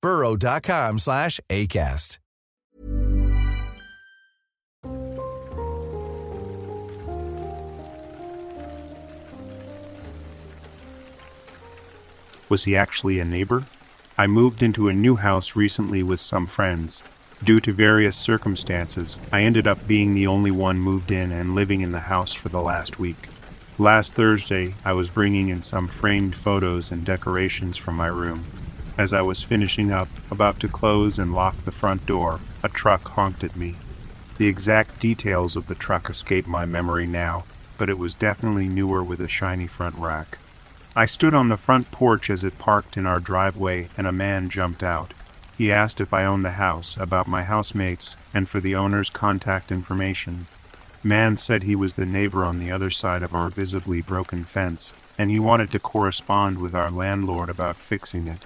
burrow.com slash ACAST. Was he actually a neighbor? I moved into a new house recently with some friends. Due to various circumstances, I ended up being the only one moved in and living in the house for the last week. Last Thursday, I was bringing in some framed photos and decorations from my room. As I was finishing up, about to close and lock the front door, a truck honked at me. The exact details of the truck escape my memory now, but it was definitely newer with a shiny front rack. I stood on the front porch as it parked in our driveway, and a man jumped out. He asked if I owned the house, about my housemates, and for the owner's contact information. Man said he was the neighbor on the other side of our visibly broken fence, and he wanted to correspond with our landlord about fixing it.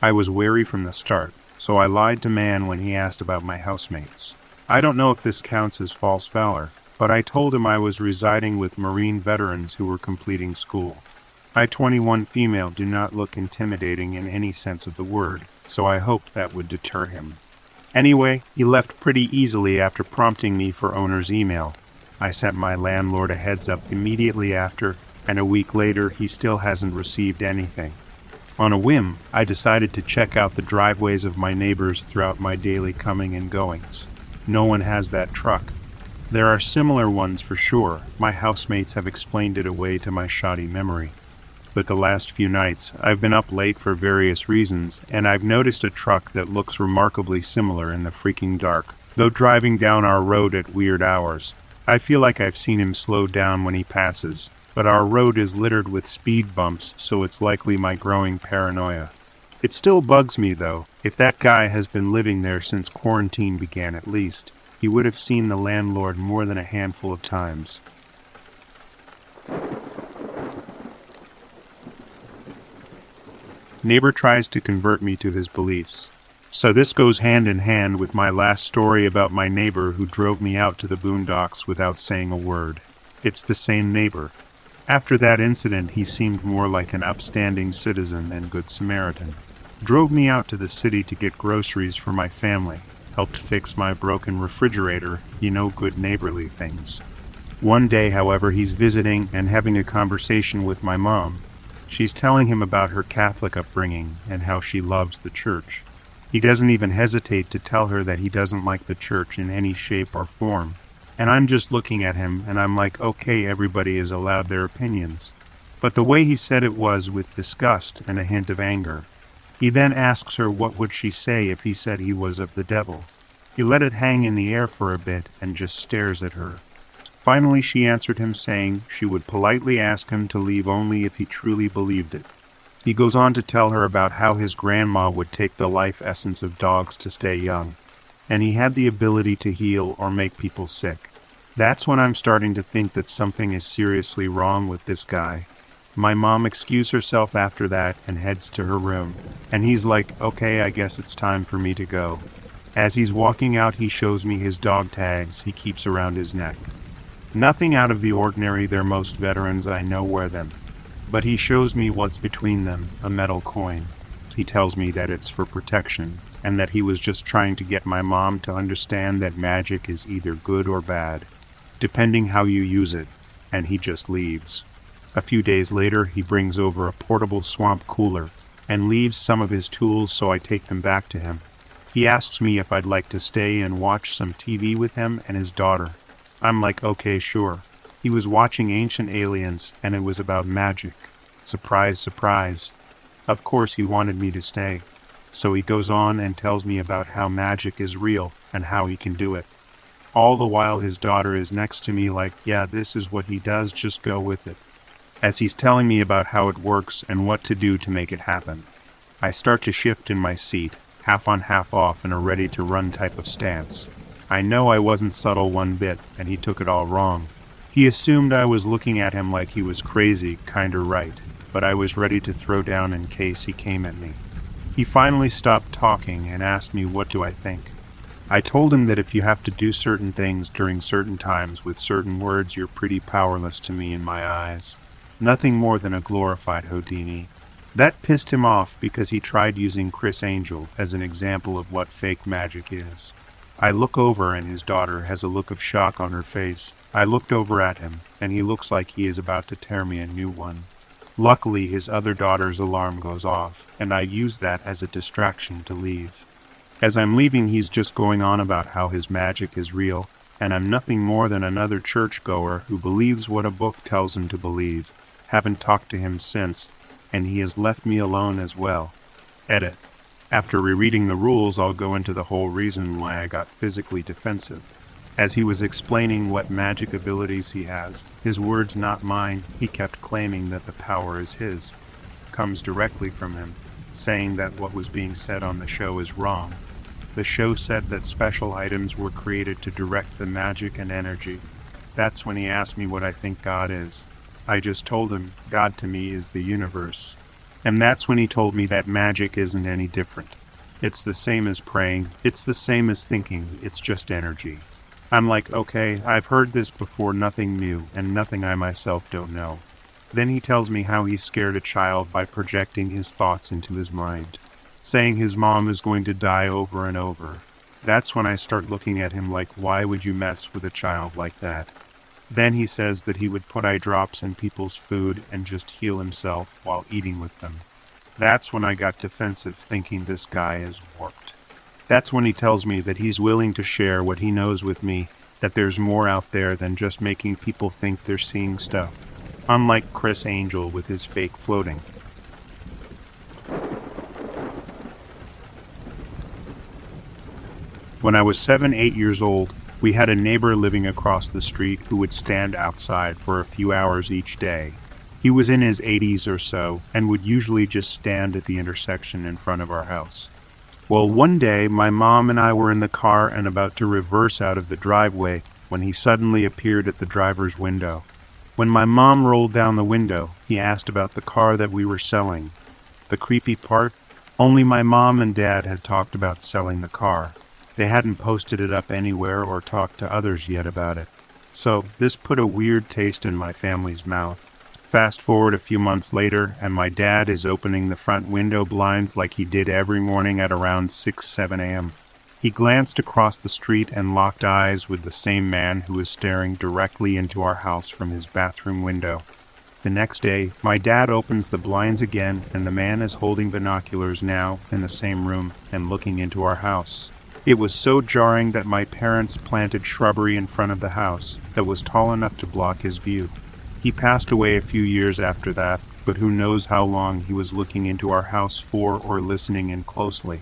I was wary from the start, so I lied to Man when he asked about my housemates. I don't know if this counts as false valor, but I told him I was residing with Marine veterans who were completing school. I 21 female do not look intimidating in any sense of the word, so I hoped that would deter him. Anyway, he left pretty easily after prompting me for owner's email. I sent my landlord a heads up immediately after, and a week later he still hasn't received anything. On a whim, I decided to check out the driveways of my neighbors throughout my daily coming and goings. No one has that truck. There are similar ones for sure. My housemates have explained it away to my shoddy memory. But the last few nights, I've been up late for various reasons, and I've noticed a truck that looks remarkably similar in the freaking dark, though driving down our road at weird hours. I feel like I've seen him slow down when he passes, but our road is littered with speed bumps, so it's likely my growing paranoia. It still bugs me, though. If that guy has been living there since quarantine began, at least, he would have seen the landlord more than a handful of times. Neighbor tries to convert me to his beliefs. So this goes hand in hand with my last story about my neighbor who drove me out to the boondocks without saying a word. It's the same neighbor. After that incident, he seemed more like an upstanding citizen and good Samaritan. Drove me out to the city to get groceries for my family, helped fix my broken refrigerator, you know, good neighborly things. One day, however, he's visiting and having a conversation with my mom. She's telling him about her Catholic upbringing and how she loves the church. He doesn't even hesitate to tell her that he doesn't like the church in any shape or form. And I'm just looking at him and I'm like, okay, everybody is allowed their opinions. But the way he said it was with disgust and a hint of anger. He then asks her what would she say if he said he was of the devil. He let it hang in the air for a bit and just stares at her. Finally, she answered him, saying she would politely ask him to leave only if he truly believed it. He goes on to tell her about how his grandma would take the life essence of dogs to stay young, and he had the ability to heal or make people sick. That's when I'm starting to think that something is seriously wrong with this guy. My mom excuses herself after that and heads to her room, and he's like, okay, I guess it's time for me to go. As he's walking out, he shows me his dog tags he keeps around his neck. Nothing out of the ordinary, they're most veterans I know wear them. But he shows me what's between them a metal coin. He tells me that it's for protection, and that he was just trying to get my mom to understand that magic is either good or bad, depending how you use it, and he just leaves. A few days later, he brings over a portable swamp cooler and leaves some of his tools, so I take them back to him. He asks me if I'd like to stay and watch some TV with him and his daughter. I'm like, okay, sure. He was watching Ancient Aliens, and it was about magic. Surprise, surprise. Of course, he wanted me to stay. So he goes on and tells me about how magic is real and how he can do it. All the while, his daughter is next to me, like, yeah, this is what he does, just go with it. As he's telling me about how it works and what to do to make it happen, I start to shift in my seat, half on, half off, in a ready to run type of stance. I know I wasn't subtle one bit, and he took it all wrong. He assumed I was looking at him like he was crazy, kinda right, but I was ready to throw down in case he came at me. He finally stopped talking and asked me what do I think. I told him that if you have to do certain things during certain times with certain words, you're pretty powerless to me in my eyes. Nothing more than a glorified Houdini. That pissed him off because he tried using Criss Angel as an example of what fake magic is. I look over and his daughter has a look of shock on her face. I looked over at him, and he looks like he is about to tear me a new one. Luckily, his other daughter's alarm goes off, and I use that as a distraction to leave. As I'm leaving, he's just going on about how his magic is real, and I'm nothing more than another churchgoer who believes what a book tells him to believe. Haven't talked to him since, and he has left me alone as well. Edit. After rereading the rules, I'll go into the whole reason why I got physically defensive. As he was explaining what magic abilities he has, his words not mine, he kept claiming that the power is his. Comes directly from him, saying that what was being said on the show is wrong. The show said that special items were created to direct the magic and energy. That's when he asked me what I think God is. I just told him God to me is the universe. And that's when he told me that magic isn't any different. It's the same as praying, it's the same as thinking, it's just energy. I'm like, okay, I've heard this before, nothing new, and nothing I myself don't know. Then he tells me how he scared a child by projecting his thoughts into his mind, saying his mom is going to die over and over. That's when I start looking at him like, why would you mess with a child like that? Then he says that he would put eye drops in people's food and just heal himself while eating with them. That's when I got defensive, thinking this guy is warped. That's when he tells me that he's willing to share what he knows with me, that there's more out there than just making people think they're seeing stuff. Unlike Criss Angel with his fake floating. When I was seven, eight years old, we had a neighbor living across the street who would stand outside for a few hours each day. He was in his 80s or so and would usually just stand at the intersection in front of our house. Well, one day my mom and I were in the car and about to reverse out of the driveway when he suddenly appeared at the driver's window. When my mom rolled down the window, he asked about the car that we were selling. The creepy part? Only my mom and dad had talked about selling the car. They hadn't posted it up anywhere or talked to others yet about it. So, this put a weird taste in my family's mouth. Fast forward a few months later, and my dad is opening the front window blinds like he did every morning at around 6 7 a.m. He glanced across the street and locked eyes with the same man who was staring directly into our house from his bathroom window. The next day, my dad opens the blinds again, and the man is holding binoculars now in the same room and looking into our house. It was so jarring that my parents planted shrubbery in front of the house that was tall enough to block his view. He passed away a few years after that, but who knows how long he was looking into our house for or listening in closely.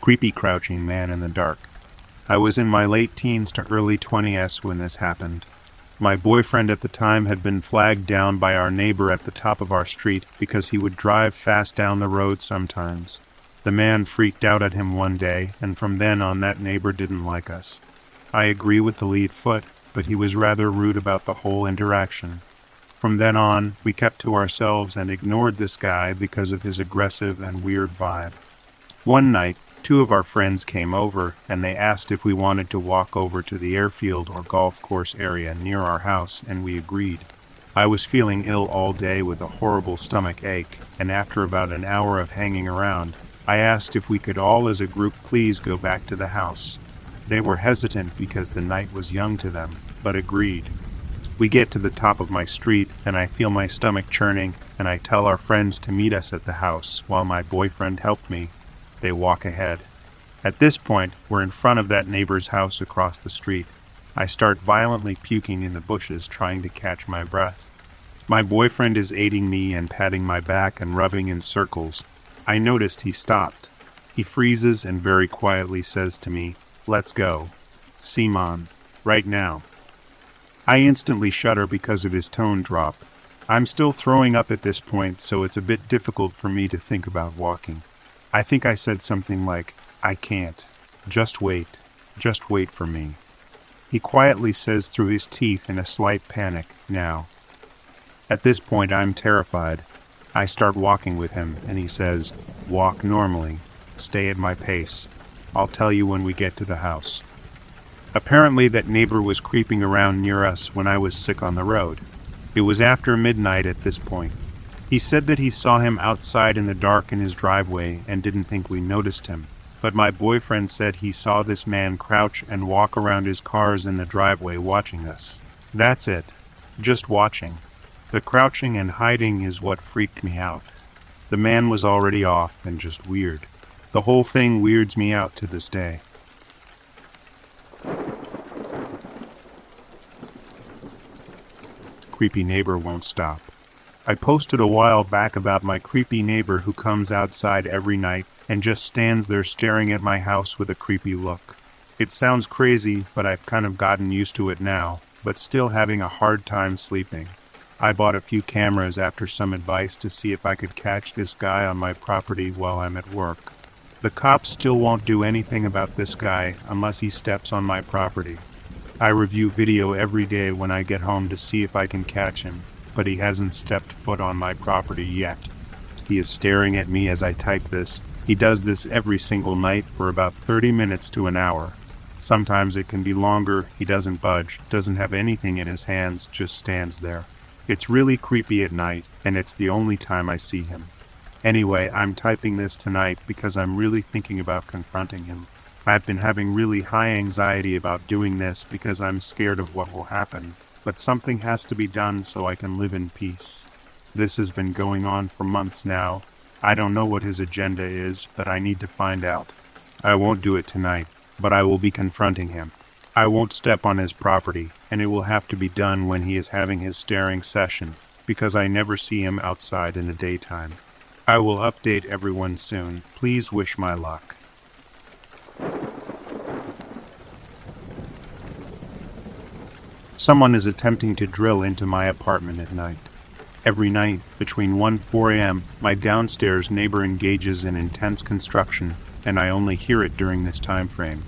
Creepy crouching man in the dark. I was in my late teens to early 20s when this happened. My boyfriend at the time had been flagged down by our neighbor at the top of our street because he would drive fast down the road sometimes. The man freaked out at him one day, and from then on, that neighbor didn't like us. I agree with the lead foot, but he was rather rude about the whole interaction. From then on, we kept to ourselves and ignored this guy because of his aggressive and weird vibe. One night, two of our friends came over and they asked if we wanted to walk over to the airfield or golf course area near our house, and we agreed. I was feeling ill all day with a horrible stomach ache, and after about an hour of hanging around, I asked if we could all as a group please go back to the house. They were hesitant because the night was young to them, but agreed. We get to the top of my street, and I feel my stomach churning, and I tell our friends to meet us at the house while my boyfriend helped me they walk ahead. At this point, we're in front of that neighbor's house across the street. I start violently puking in the bushes, trying to catch my breath. My boyfriend is aiding me and patting my back and rubbing in circles. I noticed he stopped. He freezes and very quietly says to me, Let's go. Simon, right now. I instantly shudder because of his tone drop. I'm still throwing up at this point, so it's a bit difficult for me to think about walking. I think I said something like, I can't. Just wait. Just wait for me. He quietly says through his teeth in a slight panic, now. At this point, I'm terrified. I start walking with him, and he says, Walk normally. Stay at my pace. I'll tell you when we get to the house. Apparently, that neighbor was creeping around near us when I was sick on the road. It was after midnight at this point. He said that he saw him outside in the dark in his driveway and didn't think we noticed him. But my boyfriend said he saw this man crouch and walk around his cars in the driveway watching us. That's it. Just watching. The crouching and hiding is what freaked me out. The man was already off and just weird. The whole thing weirds me out to this day. Creepy neighbor won't stop. I posted a while back about my creepy neighbor who comes outside every night and just stands there staring at my house with a creepy look. It sounds crazy, but I've kind of gotten used to it now, but still having a hard time sleeping. I bought a few cameras after some advice to see if I could catch this guy on my property while I'm at work. The cops still won't do anything about this guy unless he steps on my property. I review video every day when I get home to see if I can catch him, but he hasn't stepped foot on my property yet. He is staring at me as I type this. He does this every single night for about 30 minutes to an hour. Sometimes it can be longer, he doesn't budge, doesn't have anything in his hands, just stands there. It's really creepy at night, and it's the only time I see him. Anyway, I'm typing this tonight because I'm really thinking about confronting him. I've been having really high anxiety about doing this because I'm scared of what will happen but something has to be done so I can live in peace. This has been going on for months now. I don't know what his agenda is, but I need to find out. I won't do it tonight, but I will be confronting him. I won't step on his property, and it will have to be done when he is having his staring session, because I never see him outside in the daytime. I will update everyone soon. Please wish my luck. Someone is attempting to drill into my apartment at night. Every night, between 1 4 a.m., my downstairs neighbor engages in intense construction, and I only hear it during this time frame.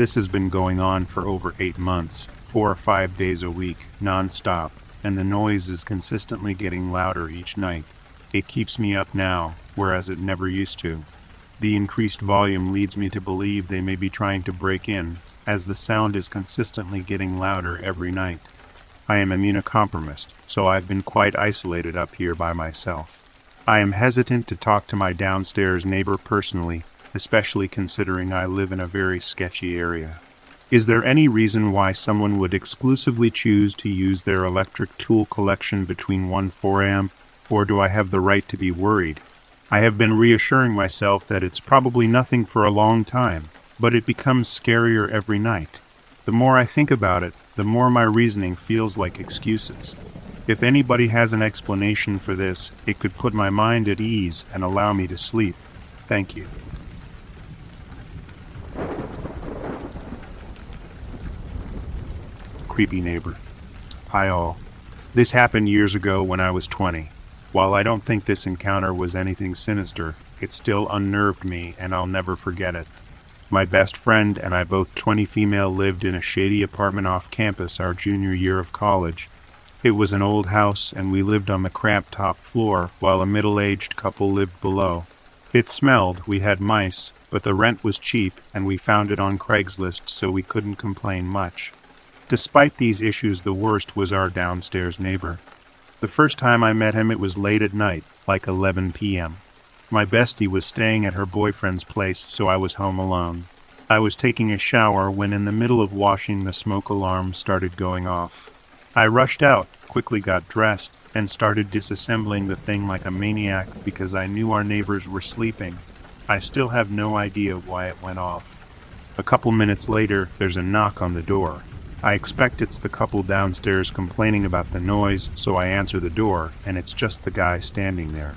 This has been going on for over eight months, four or five days a week, non-stop, and the noise is consistently getting louder each night. It keeps me up now, whereas it never used to. The increased volume leads me to believe they may be trying to break in, as the sound is consistently getting louder every night. I am immunocompromised, so I've been quite isolated up here by myself. I am hesitant to talk to my downstairs neighbor personally, especially considering I live in a very sketchy area. Is there any reason why someone would exclusively choose to use their electric tool collection between 1 4 amp, or do I have the right to be worried? I have been reassuring myself that it's probably nothing for a long time, but it becomes scarier every night. The more I think about it, the more my reasoning feels like excuses. If anybody has an explanation for this, it could put my mind at ease and allow me to sleep. Thank you. Creepy neighbor. Hi all. This happened years ago when I was 20. While I don't think this encounter was anything sinister, it still unnerved me and I'll never forget it. My best friend and I, both 20 female, lived in a shady apartment off campus our junior year of college. It was an old house, and we lived on the cramped top floor, while a middle aged couple lived below. It smelled, we had mice, but the rent was cheap, and we found it on Craigslist, so we couldn't complain much. Despite these issues, the worst was our downstairs neighbor. The first time I met him, it was late at night, like 11 p.m. My bestie was staying at her boyfriend's place, so I was home alone. I was taking a shower when, in the middle of washing, the smoke alarm started going off. I rushed out, quickly got dressed, and started disassembling the thing like a maniac because I knew our neighbors were sleeping. I still have no idea why it went off. A couple minutes later, there's a knock on the door. I expect it's the couple downstairs complaining about the noise, so I answer the door, and it's just the guy standing there.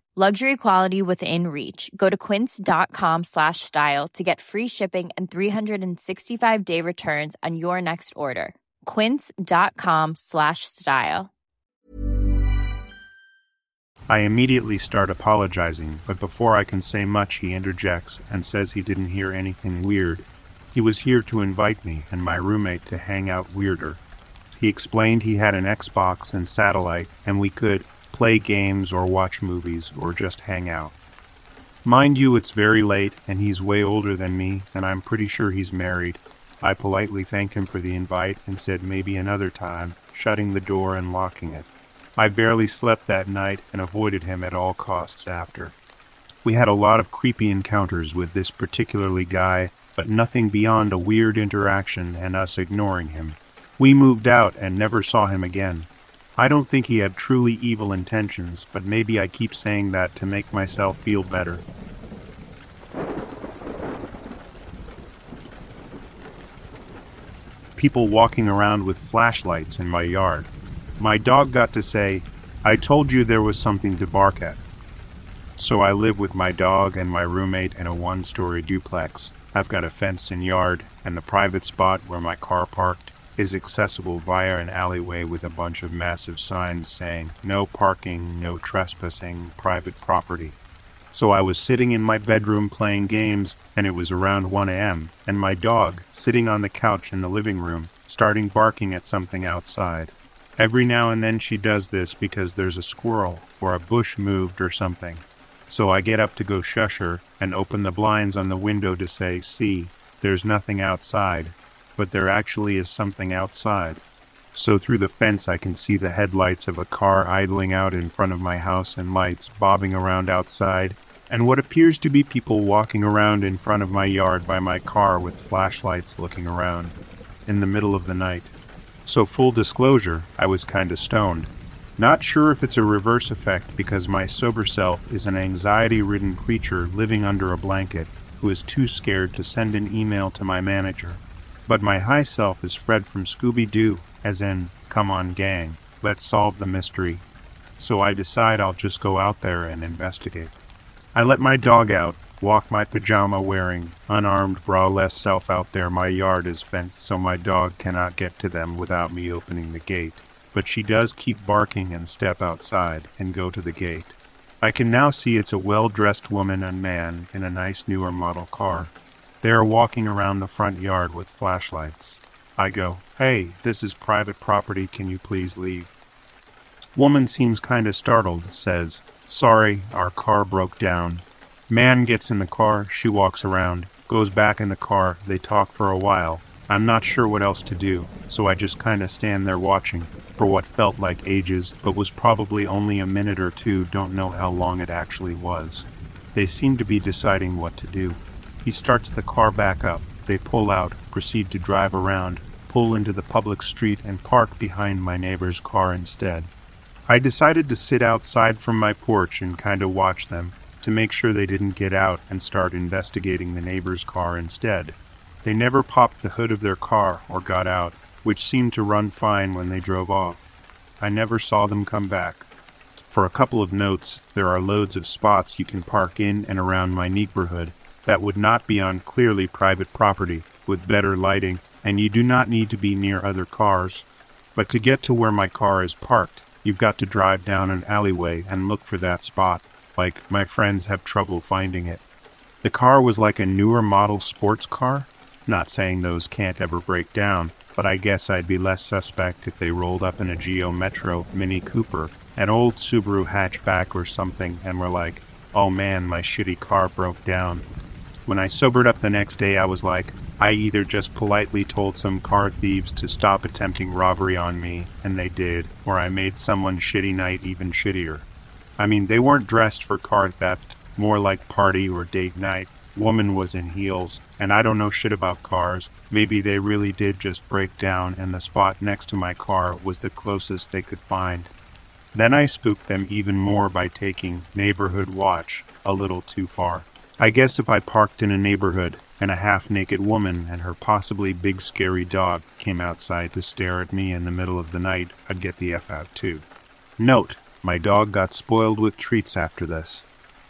luxury quality within reach. Go to quince.com slash style to get free shipping and 365 day returns on your next order. quince.com slash style. I immediately start apologizing, but before I can say much, he interjects and says he didn't hear anything weird. He was here to invite me and my roommate to hang out weirder. He explained he had an Xbox and satellite, and we could play games or watch movies or just hang out. Mind you, it's very late, and he's way older than me, and I'm pretty sure he's married. I politely thanked him for the invite and said maybe another time, shutting the door and locking it. I barely slept that night and avoided him at all costs after. We had a lot of creepy encounters with this particularly guy, but nothing beyond a weird interaction and us ignoring him. We moved out and never saw him again. I don't think he had truly evil intentions, but maybe I keep saying that to make myself feel better. People walking around with flashlights in my yard. My dog got to say, I told you there was something to bark at. So I live with my dog and my roommate in a one story duplex. I've got a fenced in yard, and the private spot where my car parked is accessible via an alleyway with a bunch of massive signs saying, No parking, no trespassing, private property. So I was sitting in my bedroom playing games, and it was around 1 a.m., and my dog, sitting on the couch in the living room, starting barking at something outside. Every now and then she does this because there's a squirrel or a bush moved or something. So I get up to go shush her and open the blinds on the window to say, See, there's nothing outside, but there actually is something outside. So through the fence I can see the headlights of a car idling out in front of my house and lights bobbing around outside, and what appears to be people walking around in front of my yard by my car with flashlights looking around in the middle of the night. So, full disclosure, I was kinda stoned. Not sure if it's a reverse effect because my sober self is an anxiety ridden creature living under a blanket who is too scared to send an email to my manager. But my high self is Fred from Scooby Doo, as in, come on, gang, let's solve the mystery. So I decide I'll just go out there and investigate. I let my dog out, walk my pajama wearing, unarmed, braless self out there. My yard is fenced, so my dog cannot get to them without me opening the gate. But she does keep barking and step outside and go to the gate. I can now see it's a well dressed woman and man in a nice newer model car. They are walking around the front yard with flashlights. I go, Hey, this is private property, can you please leave? Woman seems kinda startled, says, Sorry, our car broke down. Man gets in the car, she walks around, goes back in the car, they talk for a while. I'm not sure what else to do, so I just kinda stand there watching for what felt like ages, but was probably only a minute or two, don't know how long it actually was. They seem to be deciding what to do. He starts the car back up. They pull out, proceed to drive around, pull into the public street, and park behind my neighbor's car instead. I decided to sit outside from my porch and kind of watch them to make sure they didn't get out and start investigating the neighbor's car instead. They never popped the hood of their car or got out, which seemed to run fine when they drove off. I never saw them come back. For a couple of notes, there are loads of spots you can park in and around my neighborhood that would not be on clearly private property with better lighting, and you do not need to be near other cars. But to get to where my car is parked, you've got to drive down an alleyway and look for that spot. Like, my friends have trouble finding it. The car was like a newer model sports car. Not saying those can't ever break down, but I guess I'd be less suspect if they rolled up in a Geo Metro Mini Cooper, an old Subaru hatchback or something, and were like, oh man, my shitty car broke down. When I sobered up the next day, I was like, I either just politely told some car thieves to stop attempting robbery on me, and they did, or I made someone's shitty night even shittier. I mean, they weren't dressed for car theft, more like party or date night. Woman was in heels, and I don't know shit about cars. Maybe they really did just break down, and the spot next to my car was the closest they could find. Then I spooked them even more by taking neighborhood watch a little too far. I guess if I parked in a neighborhood and a half naked woman and her possibly big scary dog came outside to stare at me in the middle of the night, I'd get the F out too. Note, my dog got spoiled with treats after this.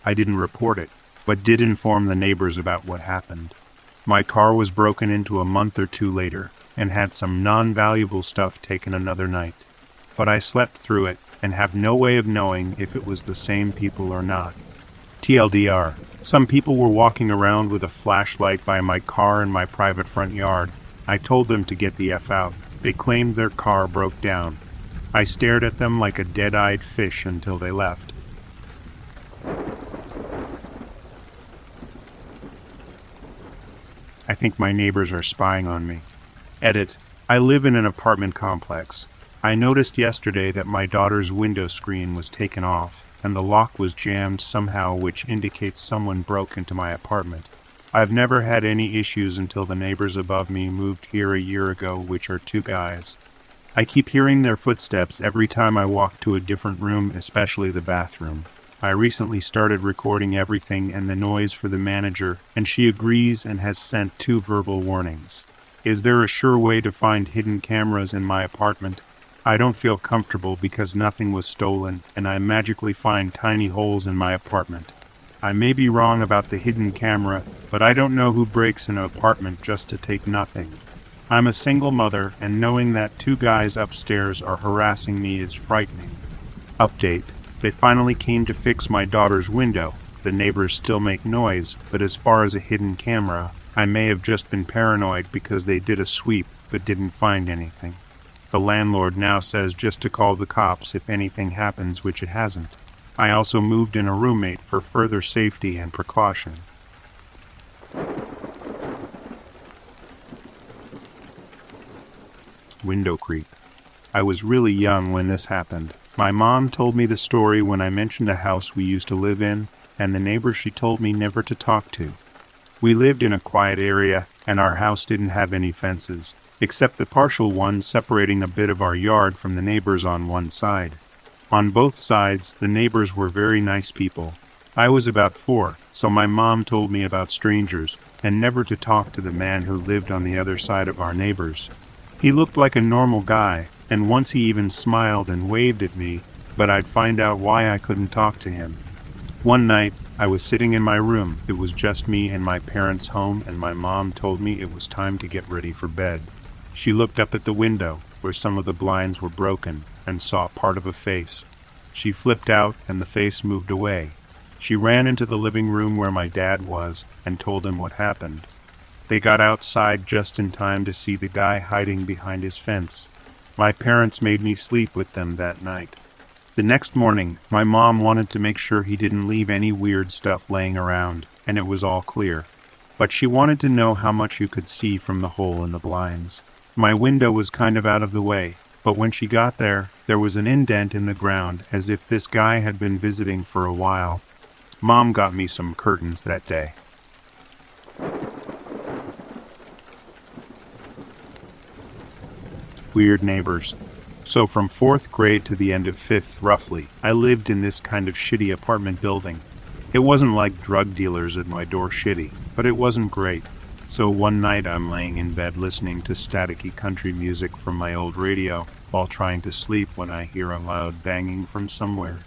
I didn't report it, but did inform the neighbors about what happened. My car was broken into a month or two later and had some non valuable stuff taken another night. But I slept through it and have no way of knowing if it was the same people or not. TLDR, some people were walking around with a flashlight by my car in my private front yard. I told them to get the F out. They claimed their car broke down. I stared at them like a dead eyed fish until they left. I think my neighbors are spying on me. Edit. I live in an apartment complex. I noticed yesterday that my daughter's window screen was taken off and the lock was jammed somehow, which indicates someone broke into my apartment. I've never had any issues until the neighbors above me moved here a year ago, which are two guys. I keep hearing their footsteps every time I walk to a different room, especially the bathroom. I recently started recording everything and the noise for the manager, and she agrees and has sent two verbal warnings. Is there a sure way to find hidden cameras in my apartment? I don't feel comfortable because nothing was stolen, and I magically find tiny holes in my apartment. I may be wrong about the hidden camera, but I don't know who breaks an apartment just to take nothing. I'm a single mother, and knowing that two guys upstairs are harassing me is frightening. Update they finally came to fix my daughter's window. The neighbors still make noise, but as far as a hidden camera, I may have just been paranoid because they did a sweep but didn't find anything. The landlord now says just to call the cops if anything happens, which it hasn't. I also moved in a roommate for further safety and precaution. Window creep. I was really young when this happened. My mom told me the story when I mentioned a house we used to live in and the neighbor she told me never to talk to. We lived in a quiet area and our house didn't have any fences, except the partial one separating a bit of our yard from the neighbors on one side. On both sides, the neighbors were very nice people. I was about four, so my mom told me about strangers and never to talk to the man who lived on the other side of our neighbors. He looked like a normal guy, and once he even smiled and waved at me, but I'd find out why I couldn't talk to him. One night, I was sitting in my room. It was just me and my parents home, and my mom told me it was time to get ready for bed. She looked up at the window, where some of the blinds were broken, and saw part of a face. She flipped out, and the face moved away. She ran into the living room where my dad was and told him what happened. They got outside just in time to see the guy hiding behind his fence. My parents made me sleep with them that night. The next morning, my mom wanted to make sure he didn't leave any weird stuff laying around, and it was all clear. But she wanted to know how much you could see from the hole in the blinds. My window was kind of out of the way, but when she got there, there was an indent in the ground as if this guy had been visiting for a while. Mom got me some curtains that day. weird neighbors. So, from fourth grade to the end of fifth, roughly, I lived in this kind of shitty apartment building. It wasn't like drug dealers at my door shitty, but it wasn't great. So, one night I'm laying in bed listening to staticky country music from my old radio while trying to sleep when I hear a loud banging from somewhere.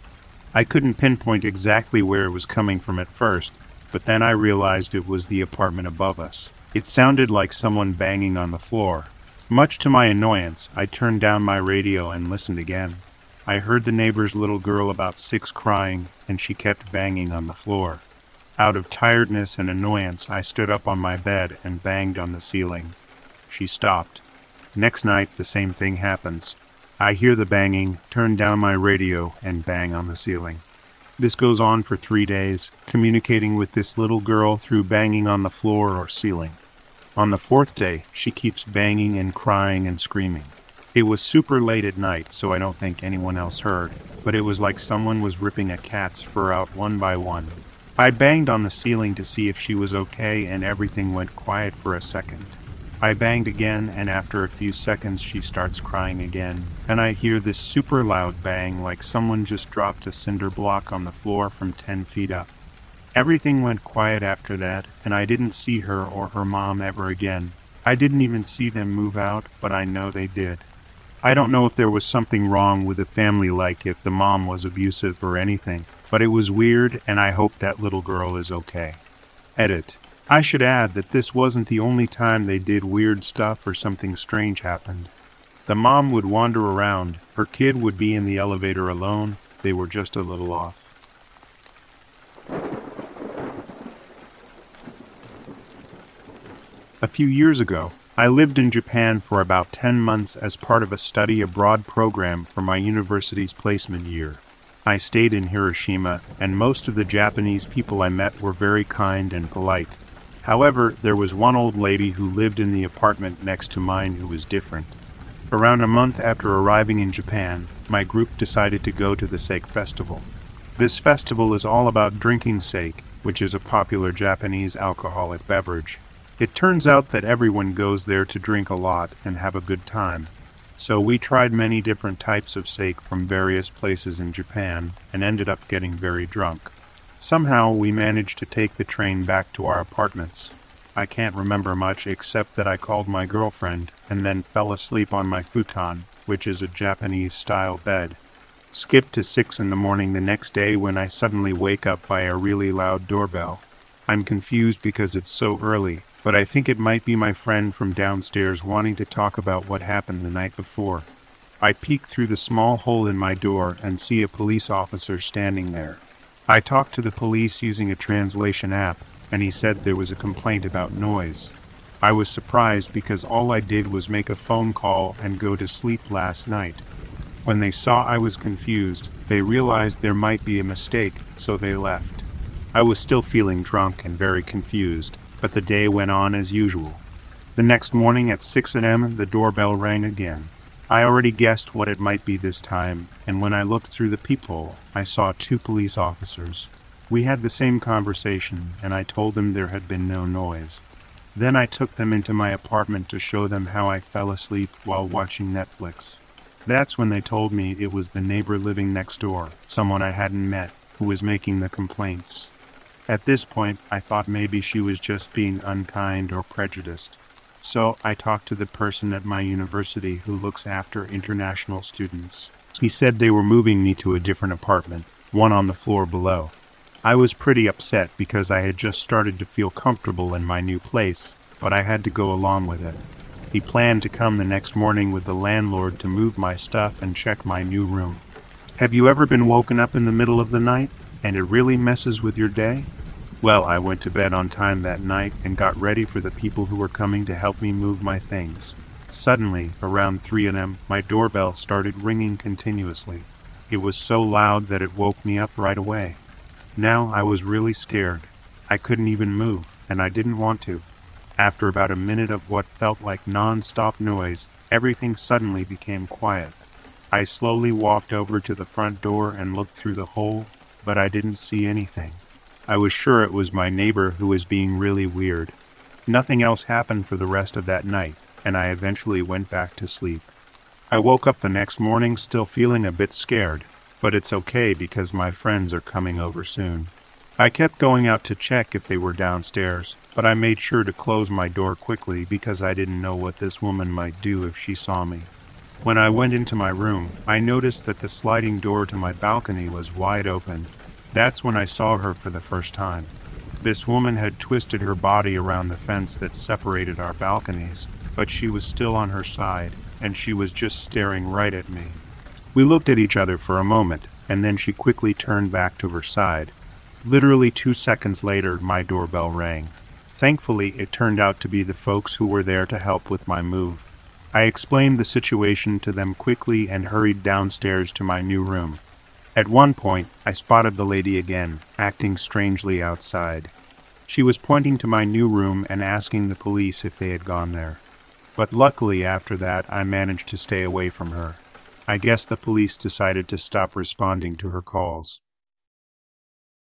I couldn't pinpoint exactly where it was coming from at first, but then I realized it was the apartment above us. It sounded like someone banging on the floor, much to my annoyance, I turned down my radio and listened again. I heard the neighbor's little girl about six crying, and she kept banging on the floor. Out of tiredness and annoyance, I stood up on my bed and banged on the ceiling. She stopped. Next night, the same thing happens. I hear the banging, turn down my radio, and bang on the ceiling. This goes on for three days, communicating with this little girl through banging on the floor or ceiling. On the fourth day, she keeps banging and crying and screaming. It was super late at night, so I don't think anyone else heard, but it was like someone was ripping a cat's fur out one by one. I banged on the ceiling to see if she was okay, and everything went quiet for a second. I banged again, and after a few seconds, she starts crying again, and I hear this super loud bang like someone just dropped a cinder block on the floor from 10 feet up. Everything went quiet after that, and I didn't see her or her mom ever again. I didn't even see them move out, but I know they did. I don't know if there was something wrong with the family, like if the mom was abusive or anything, but it was weird, and I hope that little girl is okay. Edit. I should add that this wasn't the only time they did weird stuff or something strange happened. The mom would wander around, her kid would be in the elevator alone, they were just a little off. A few years ago, I lived in Japan for about 10 months as part of a study abroad program for my university's placement year. I stayed in Hiroshima, and most of the Japanese people I met were very kind and polite. However, there was one old lady who lived in the apartment next to mine who was different. Around a month after arriving in Japan, my group decided to go to the Sake Festival. This festival is all about drinking sake, which is a popular Japanese alcoholic beverage. It turns out that everyone goes there to drink a lot and have a good time. So we tried many different types of sake from various places in Japan and ended up getting very drunk. Somehow we managed to take the train back to our apartments. I can't remember much except that I called my girlfriend and then fell asleep on my futon, which is a Japanese style bed. Skip to six in the morning the next day when I suddenly wake up by a really loud doorbell. I'm confused because it's so early, but I think it might be my friend from downstairs wanting to talk about what happened the night before. I peek through the small hole in my door and see a police officer standing there. I talked to the police using a translation app, and he said there was a complaint about noise. I was surprised because all I did was make a phone call and go to sleep last night. When they saw I was confused, they realized there might be a mistake, so they left. I was still feeling drunk and very confused, but the day went on as usual. The next morning at 6 a.m., the doorbell rang again. I already guessed what it might be this time, and when I looked through the peephole, I saw two police officers. We had the same conversation, and I told them there had been no noise. Then I took them into my apartment to show them how I fell asleep while watching Netflix. That's when they told me it was the neighbor living next door, someone I hadn't met, who was making the complaints. At this point, I thought maybe she was just being unkind or prejudiced. So I talked to the person at my university who looks after international students. He said they were moving me to a different apartment, one on the floor below. I was pretty upset because I had just started to feel comfortable in my new place, but I had to go along with it. He planned to come the next morning with the landlord to move my stuff and check my new room. Have you ever been woken up in the middle of the night and it really messes with your day? Well, I went to bed on time that night and got ready for the people who were coming to help me move my things. Suddenly, around 3 a.m., my doorbell started ringing continuously. It was so loud that it woke me up right away. Now I was really scared. I couldn't even move, and I didn't want to. After about a minute of what felt like non stop noise, everything suddenly became quiet. I slowly walked over to the front door and looked through the hole, but I didn't see anything. I was sure it was my neighbor who was being really weird. Nothing else happened for the rest of that night, and I eventually went back to sleep. I woke up the next morning still feeling a bit scared, but it's okay because my friends are coming over soon. I kept going out to check if they were downstairs, but I made sure to close my door quickly because I didn't know what this woman might do if she saw me. When I went into my room, I noticed that the sliding door to my balcony was wide open. That's when I saw her for the first time. This woman had twisted her body around the fence that separated our balconies, but she was still on her side, and she was just staring right at me. We looked at each other for a moment, and then she quickly turned back to her side. Literally two seconds later, my doorbell rang. Thankfully, it turned out to be the folks who were there to help with my move. I explained the situation to them quickly and hurried downstairs to my new room. At one point, I spotted the lady again, acting strangely outside. She was pointing to my new room and asking the police if they had gone there. But luckily, after that, I managed to stay away from her. I guess the police decided to stop responding to her calls.